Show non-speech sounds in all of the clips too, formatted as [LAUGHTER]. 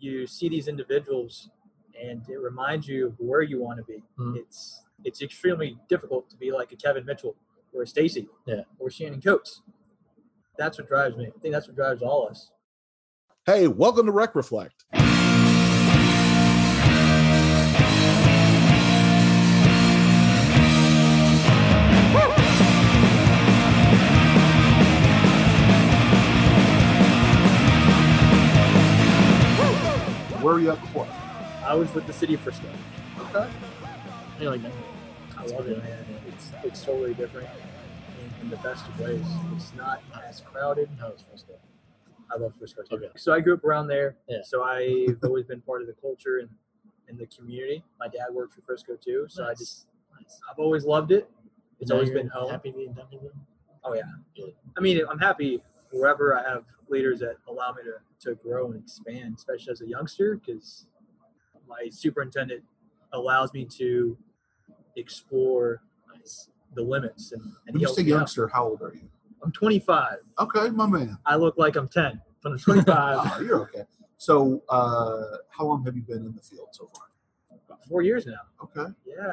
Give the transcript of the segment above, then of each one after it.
you see these individuals and it reminds you of where you want to be. Mhm. It's it's extremely difficult to be like a Kevin Mitchell or a Stacy Yeah. or Shannon Coates. That's what drives me. I think that's what drives all of us. Hey, welcome to Rec Reflect. Where are you at before? I was with the city of Frisco. Okay. You like that? I love it, man. It's it's totally different in, in the best of ways. It's not as crowded. How was Frisco? I love Frisco too. Okay. So I grew up around there. Yeah. So I've always been part of the culture and, in the community. My dad worked for Frisco too. So I just Nice. I've always loved it. It's Now always you're been home. Happy being Duncanville? Oh yeah. Good. I mean, I'm happy wherever I have leaders that allow me to, to grow and expand, especially as a youngster, because my superintendent allows me to explore the limits. And, and When you say me out. youngster, how old are you? I'm 25. Okay, my man. I look like I'm 10, but I'm 25. Ah, [LAUGHS] you're okay. So, uh, how long have you been in the field so far? About four years now. Okay. Yeah.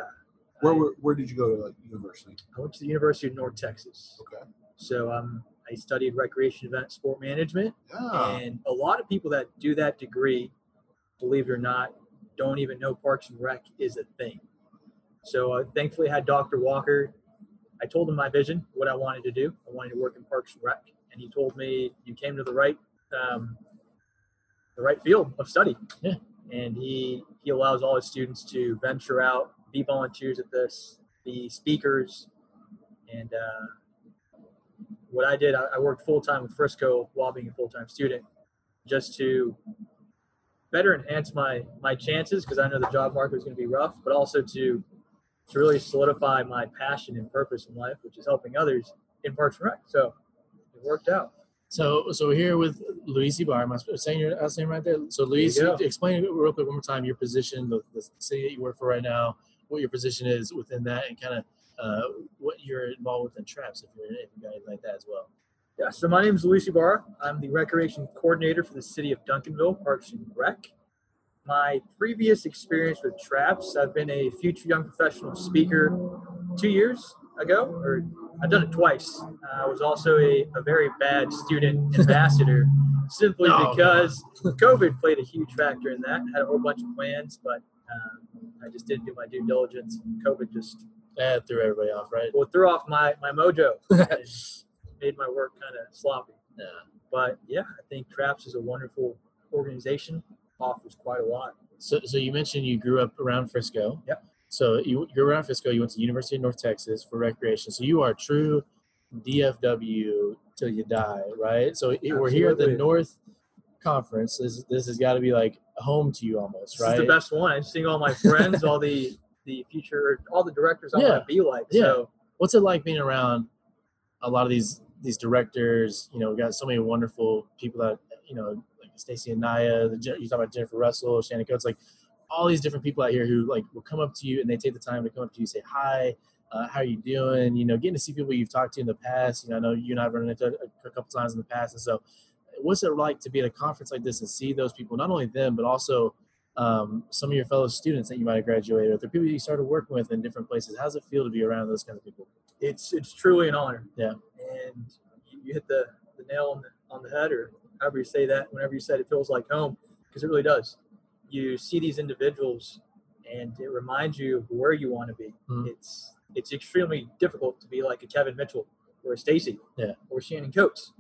Where I, were, where did you go to like, university? I went to the University of North Texas. Okay. So um, I studied recreation event sport management. Yeah. And a lot of people that do that degree, believe it or not, don't even know Parks and Rec is a thing. So uh, thankfully, I had Dr. Walker. I told him my vision, what I wanted to do. I wanted to work in Parks and Rec, and he told me you came to the right, um, the right field of study. Yeah. And he he allows all his students to venture out, be volunteers at this, be speakers, and uh, what I did, I, I worked full time with Frisco while being a full time student, just to better enhance my my chances because I know the job market was going to be rough, but also to to really solidify my passion and purpose in life, which is helping others in Parks and Rec. So it worked out. So, so we're here with Luis Ibar. Am I saying your last name right there? So, Luis, explain real quick one more time your position, the, the city that you work for right now, what your position is within that, and kind of uh, what you're involved with in traps, if you're if you got anything like that as well. Yeah, so my name is Luis Ibarra. I'm the recreation coordinator for the city of Duncanville Parks and Rec. My previous experience with traps, I've been a future young professional speaker two years ago, or I've done it twice. Uh, I was also a, a very bad student [LAUGHS] ambassador simply Oh, because COVID played a huge factor in that. I had a whole bunch of plans, but um, I just didn't do my due diligence. COVID just That threw everybody off, right? well, threw off my, my mojo [LAUGHS] made my work kind of sloppy. Yeah. But yeah, I think Traps is a wonderful organization. Offers quite a lot. So, so you mentioned you grew up around Frisco. Yep. So you you're around Frisco. You went to University of North Texas for recreation. So you are true DFW till you die, right? So it- we're here at the North Conference. This this has got to be like home to you almost, This right? is the best one. I'm seeing all my friends, all the the future, all the directors I Yeah. want to be like. Yeah. So What's it like being around a lot of these these directors? You know, we got so many wonderful people that you know, like Stacey and Naya. The, you talk about Jennifer Russell, Shannon Coates, like all these different people out here who like will come up to you and they take the time to come up to you, say hi. Uh, how are you doing? You know, getting to see people you've talked to in the past. You know, I know you and I've run into a, a couple times in the past, and so what's it like to be at a conference like this and see those people? Not only them, but also um, some of your fellow students that you might have graduated with, or people you started working with in different places. How's it feel to be around those kinds of people? it's it's truly an honor. Yeah. And you, you hit the, the nail on the on the head, or however you say that. Whenever you said it feels like home, because it really does. You see these individuals, and it reminds you of where you want to be. Mhm. It's it's extremely difficult to be like a Kevin Mitchell or a Stacy Yeah. or Shannon Coates.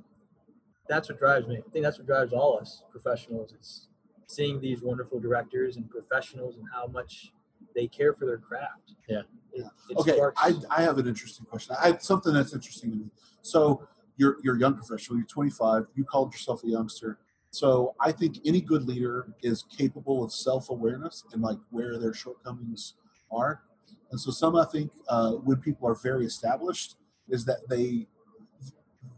That's what drives me. I think that's what drives all us professionals. It's seeing these wonderful directors and professionals and how much they care for their craft. Yeah. It, it Okay, sparks- I, I have an interesting question. I have something that's interesting to me. So you're you're a young professional. You're 25. You called yourself a youngster. So I think any good leader is capable of self awareness and like where their shortcomings are. And so some I think uh, when people are very established is that they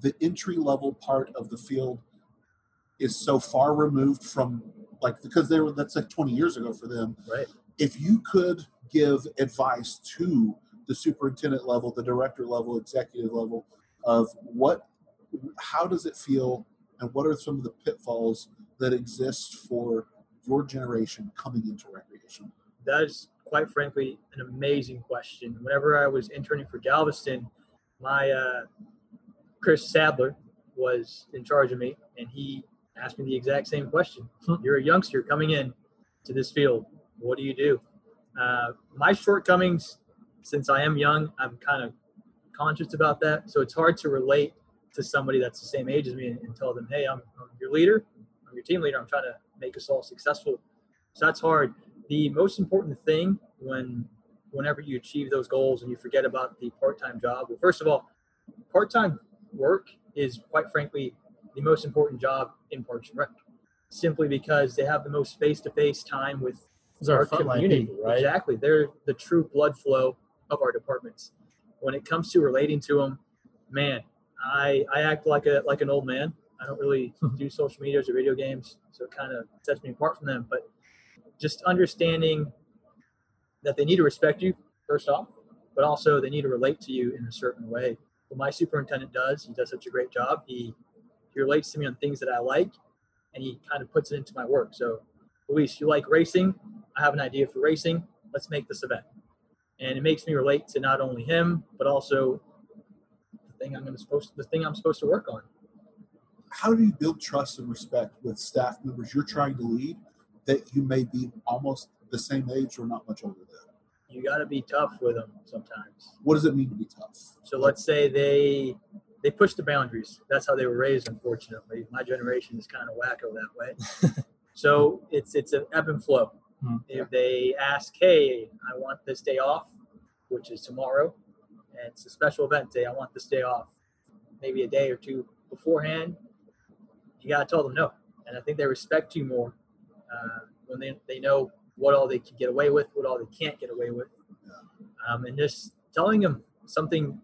the entry level part of the field is so far removed from like because they were that's like 20 years ago for them right. if you could give advice to the superintendent level, the director level, executive level of what, how does it feel, and what are some of the pitfalls that exist for your generation coming into recreation? That is quite frankly an amazing question. Whenever I was interning for Galveston, my uh, Chris Sadler was in charge of me, and he asked me the exact same question. Hmm. You're a youngster coming in to this field. What do you do? Uh, my shortcomings, since I am young, I'm kind of conscious about that. So it's hard to relate to somebody that's the same age as me and, and tell them, hey, I'm, I'm your leader, I'm your team leader. I'm trying to make us all successful. So that's hard. The most important thing when whenever you achieve those goals and you forget about the part-time job, well, first of all, part-time work is quite frankly the most important job in Parks and Rec, simply because they have the most face-to-face time with our are frontline people, right? Exactly, they're the true blood flow of our departments. When it comes to relating to them, man, I I act like a like an old man. I don't really [LAUGHS] do social medias or video games, so it kind of sets me apart from them. But just understanding that they need to respect you first off, but also they need to relate to you in a certain way. What my superintendent does, he does such a great job. He he relates to me on things that I like, and he kind of puts it into my work. So, Luis, you like racing? I have an idea for racing. Let's make this event, and it makes me relate to not only him but also the thing I'm going to supposed the thing I'm supposed to work on. How do you build trust and respect with staff members you're trying to lead that you may be almost the same age or not much older than? You got to be tough with them sometimes. What does it mean to be tough? So let's say they they push the boundaries. That's how they were raised. Unfortunately, my generation is kind of wacko that way. [LAUGHS] so it's it's an ebb and flow. Hmm. If they ask, "Hey, I want this day off," which is tomorrow, and it's a special event day, I want this day off. Maybe a day or two beforehand, you gotta tell them no. And I think they respect you more uh, when they they know what all they can get away with, what all they can't get away with. Um, and just telling them something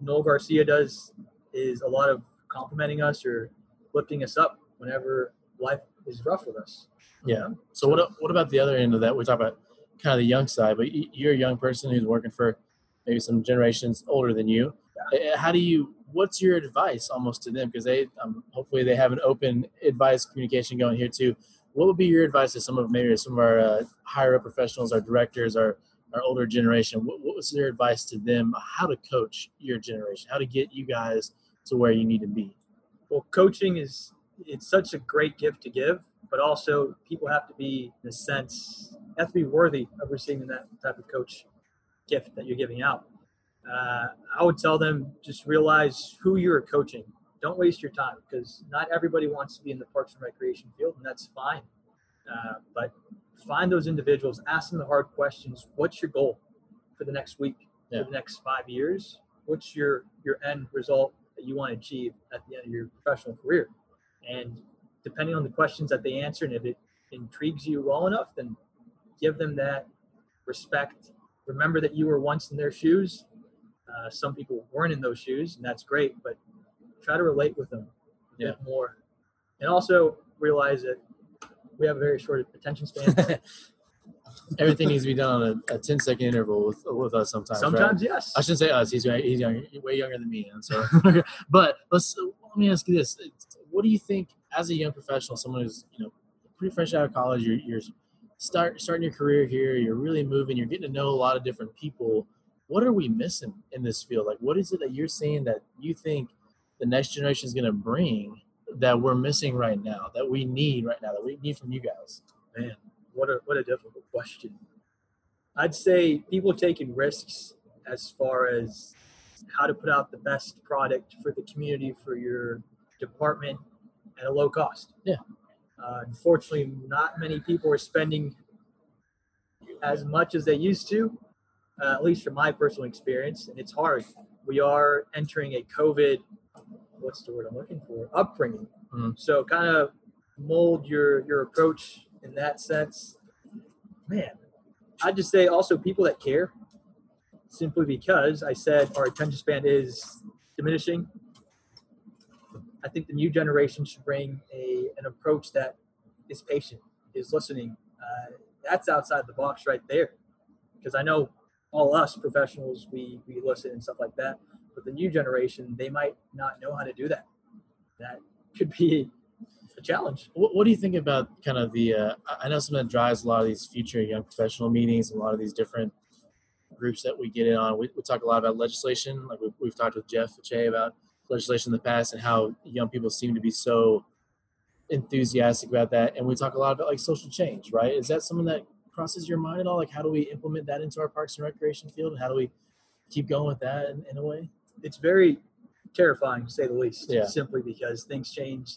Noel Garcia does is a lot of complimenting us or lifting us up whenever life is rough with us. Yeah. So what what about the other end of that? We talk about kind of the young side, but you're a young person who's working for maybe some generations older than you. Uh, How do you? What's your advice almost to them? Because they um, hopefully they have an open advice communication going here too. What would be your advice to some of maybe some of our uh, higher up professionals, our directors, our our older generation? What, what was your advice to them? How to coach your generation? How to get you guys to where you need to be? Well, coaching is it's such a great gift to give, but also people have to be in a sense have to be worthy of receiving that type of coach gift that you're giving out. Uh, I would tell them just realize who you're coaching. Don't waste your time because not everybody wants to be in the parks and recreation field, and that's fine. Uh, but find those individuals, ask them the hard questions. What's your goal for the next week, Yeah. for the next five years? What's your your end result that you want to achieve at the end of your professional career? And depending on the questions that they answer, and if it intrigues you well enough, then give them that respect. Remember that you were once in their shoes. Uh, some people weren't in those shoes, and that's great. But try to relate with them a Yeah. bit more, and also realize that we have a very short attention span. [LAUGHS] Everything needs to be done on a, a 10 second interval with, with us sometimes. right? Sometimes, yes. I shouldn't say us. He's he's younger, way younger than me. And so, [LAUGHS] but let's let me ask you this: What do you think, as a young professional, someone who's you know pretty fresh out of college, you're, you're start starting your career here, you're really moving, you're getting to know a lot of different people. What are we missing in this field? Like, what is it that you're seeing that you think the next generation is going to bring that we're missing right now, that we need right now, that we need from you guys? Man, what a what a difficult question. I'd say people taking risks as far as how to put out the best product for the community for your department at a low cost. Yeah. Uh, unfortunately, not many people are spending as much as they used to, uh, at least from my personal experience, and it's hard. We are entering a COVID, what's the word I'm looking for? Upbringing. Mhm. So kind of mold your your approach in that sense. Man, I'd just say also people that care, simply because I said our attention span is diminishing. I think the new generation should bring a an approach that is patient, is listening. Uh, that's outside the box right there, because I know all us professionals we we listen and stuff like that, but the new generation they might not know how to do that. That could be a challenge. What, what do you think about kind of the? Uh, I know something that drives a lot of these future young professional meetings and a lot of these different groups that we get in on. We, we talk a lot about legislation. Like we've, we've talked with Jeff Che about legislation in the past and how young people seem to be so enthusiastic about that. And we talk a lot about like social change, right? Is that something that crosses your mind at all? Like how do we implement that into our parks and recreation field, and how do we keep going with that in, in a way? It's very terrifying to say the least. Yeah. Simply because things change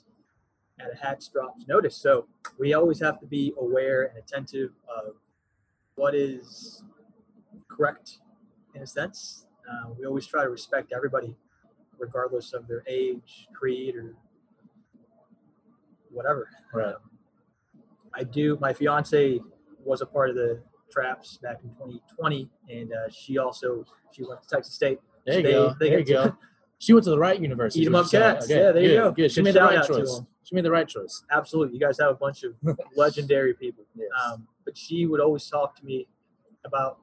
at a hat's drop's notice. So we always have to be aware and attentive of what is correct in a sense. Uh, we always try to respect everybody, regardless of their age, creed, or whatever. Right. Um, I do. My fiance was a part of the traps back in 2020, and uh, she also she went to Texas State. There you They- go. they there you go. She went to the right university. Eat is 'em what up cats. Okay, Yeah, there you go. Good. She Good made the right choice. She made the right choice. Absolutely, you guys have a bunch of [LAUGHS] legendary people. Yes. Um, but she would always talk to me about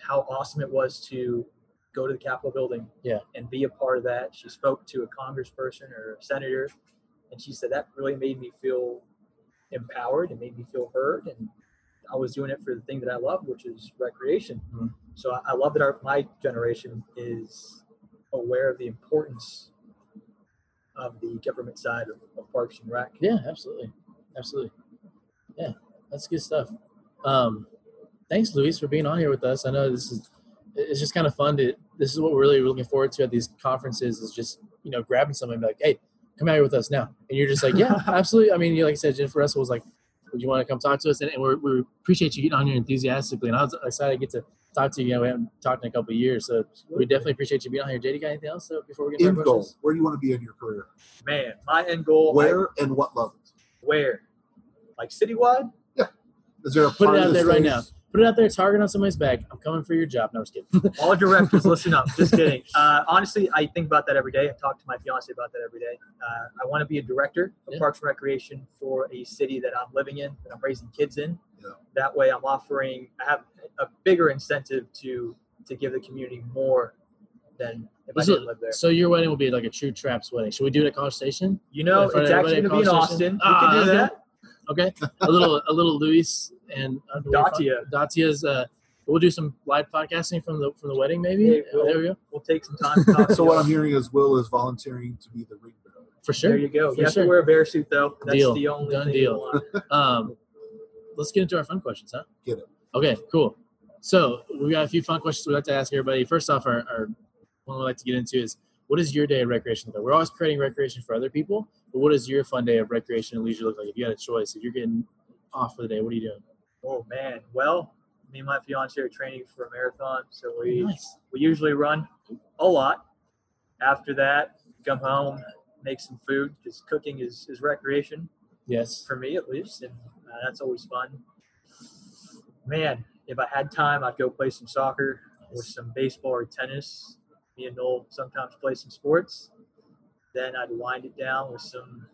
how awesome it was to go to the Capitol building Yeah. and be a part of that. She spoke to a congressperson or a senator, and she said that really made me feel empowered and made me feel heard. And I was doing it for the thing that I love, which is recreation. Mhm. So I, I love that our, my generation is aware of the importance of the government side of, of Parks and Rec. Yeah, absolutely, absolutely. Yeah, that's good stuff. Um, thanks, Luis, for being on here with us. I know this is it's just kind of fun to. This is what we're really looking forward to at these conferences is just you know grabbing someone and be like, hey, come out here with us now, and you're just like, yeah, [LAUGHS] absolutely. I mean, you like I said, Jennifer Russell was like, would you want to come talk to us? And, and we're, we appreciate you getting on here enthusiastically, and I was excited to get to talk to you. You know, we haven't talked in a couple of years, so we definitely appreciate you being on here. JD, got anything else uh, before we get to our End goal. questions? Where do you want to be in your career? Man, my end goal. I- Where and what level? where? Like citywide? Yeah. Is there a Put it part of out the there right now. Put it out there, target on somebody's back. I'm coming for your job. No, I'm just kidding. [LAUGHS] All directors, listen up. Just [LAUGHS] kidding. Uh, honestly, I think about that every day. I talk to my fiance about that every day. Uh, I want to be a director of Yeah. Parks and Recreation for a city that I'm living in, that I'm raising kids in. Yeah. That way, I'm offering. I have a bigger incentive to to give the community more than if I So- didn't live there. So your wedding will be like a true traps wedding. Should we do it at College Station? You know, it's actually going to be in Austin. Ah, we can do okay. that. Okay, a little a little Luis and uh, do we- Datia. Datia's. Uh, we'll do some live podcasting from the from the wedding, maybe. Yeah, we'll- there we go. We'll take some time to talk. [LAUGHS] to So you. what I'm hearing is Will is volunteering to be the ring bearer. For sure. There you go. For You have sure. to wear a bear suit though. That's Deal. the only Done thing deal. [LAUGHS] Um, let's get into our fun questions, huh? Get it. Okay, cool. So we got a few fun questions we'd like to ask everybody. First off, our, our one we'd like to get into is what is your day of recreation look like? We're always creating recreation for other people, but what does your fun day of recreation and leisure look like? If you had a choice, if you're getting off for the day, what are you doing? Oh man. Well, me and my fiance are training for a marathon, so we Nice. we usually run a lot. After that, come home, make some food because cooking is, is recreation Yes. for me at least, and uh, that's always fun. Man, if I had time, I'd go play some soccer or some baseball or tennis. Me and Noel sometimes play some sports. Then I'd wind it down with some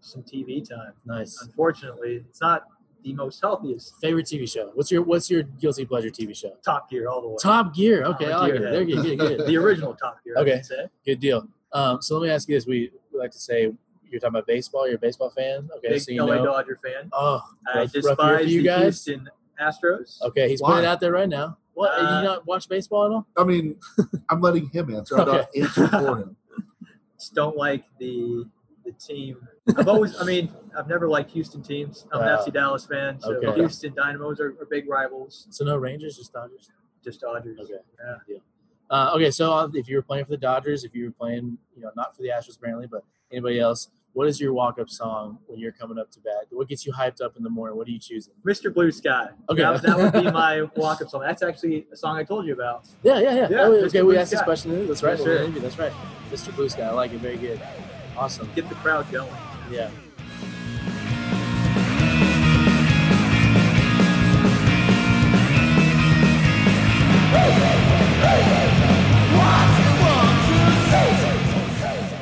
some TV time. Nice. Unfortunately, it's not the most healthiest. Favorite TV show? What's your What's your guilty pleasure TV show? Top Gear all the way. Top Gear. Okay, I'm a I it. There you go. Good, good, [LAUGHS] the original Top Gear. Okay. I should say. good deal. Um, so let me ask you this: We, we like to say you're talking about baseball. You're a baseball fan. Okay, Big so you LA know. Dodger fan. Oh, I rough- rough despise for you the guys. Houston Astros. Okay, he's Why? putting it out there right now. What? Uh, you not watch baseball at all? I mean, I'm letting him answer. I'm not answering for him. Just don't like the the team. I've always, I mean, I've never liked Houston teams. I'm an FC Dallas fan, so Okay. Houston Dynamos are, are big rivals. So no Rangers, just Dodgers. Just Dodgers. Okay. Yeah. Deal. Uh, okay, so uh, if you were playing for the Dodgers, if you were playing, you know, not for the Astros apparently, but anybody else, what is your walk-up song when you're coming up to bat? What gets you hyped up in the morning? What are you choosing? Mr. Blue Sky. Okay. That, that would be [LAUGHS] my walk up song. That's actually a song I told you about. Yeah, yeah, yeah. Yeah, Oh, Mr. okay, we Blue asked this question. That's right. Sure. that's right. Mr. Blue Sky. I like it. Very good. Awesome. Get the crowd going. Yeah.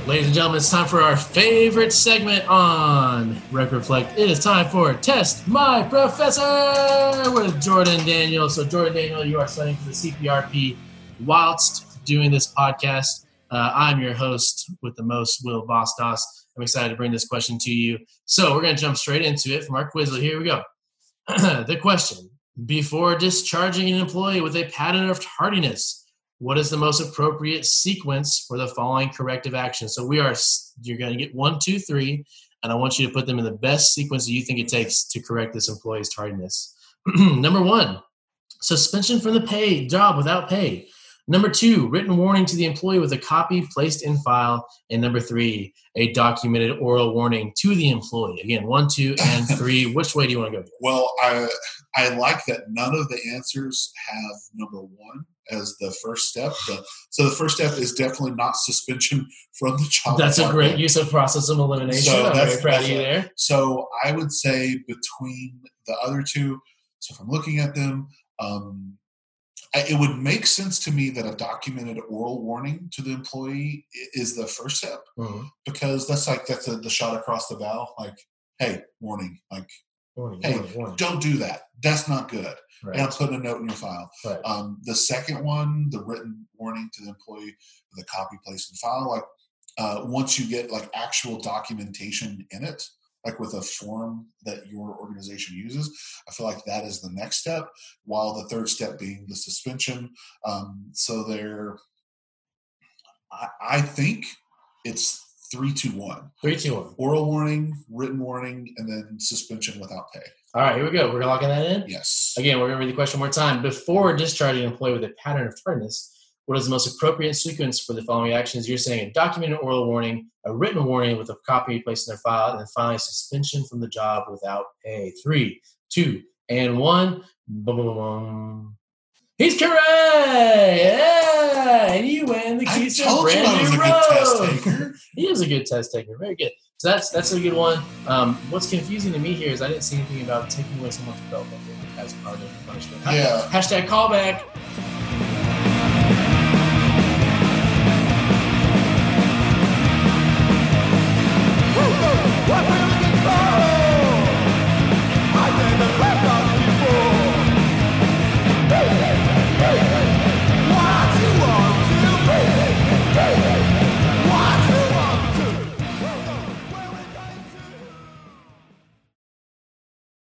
Ladies and gentlemen, it's time for our favorite segment on Rec Reflect. It is time for Test My Professor with Jordan Daniel. So, Jordan Daniel, you are studying for the CPRP whilst doing this podcast. Uh, I'm your host with the most, Will Bostos. I'm excited to bring this question to you. So we're going to jump straight into it from our Quizlet. Here we go. [CLEARS THROAT] the question Before discharging an employee with a pattern of tardiness, what is the most appropriate sequence for the following corrective action? So we are, you're going to get one, two, three, and I want you to put them in the best sequence that you think it takes to correct this employee's tardiness. [CLEARS THROAT] Number one, suspension from the pay job without pay. Number two, written warning to the employee with a copy placed in file. And number three, a documented oral warning to the employee. Again, one, two, and [LAUGHS] three. Which way do you want to go? Well, I I like that none of the answers have number one as the first step. The, so the first step is definitely not suspension from the job. That's a great use of process of elimination. So I'm very proud of you there. So I would say between the other two, so if I'm looking at them, um, it would make sense to me that a documented oral warning to the employee is the first step mm-hmm. because that's like that's a, the shot across the bow like hey warning like warning, hey warning, warning. don't do that that's not good right. and i'm putting a note in your file right. um, the second one the written warning to the employee the copy placed in file like uh, once you get like actual documentation in it like with a form that your organization uses. I feel like that is the next step, while the third step being the suspension. Um, so there, I, I think it's three, two, one. Three, two, one. Oral warning, written warning, and then suspension without pay. All right, here we go. We're locking that in. Yes. Again, we're going to read the question one more time. Before discharging an employee with a pattern of tardiness, what is the most appropriate sequence for the following actions? You're saying a documented oral warning, a written warning with a copy placed in their file, and then finally suspension from the job without pay. Three, two, and one. Boom, boom, boom. He's correct! Yeah! And you win the keys to a brand new road. [LAUGHS] he is a good test taker. Very good. So that's that's a good one. Um, what's confusing to me here is I didn't see anything about taking away someone's belt buckle as part of the punishment. Yeah. Hashtag callback.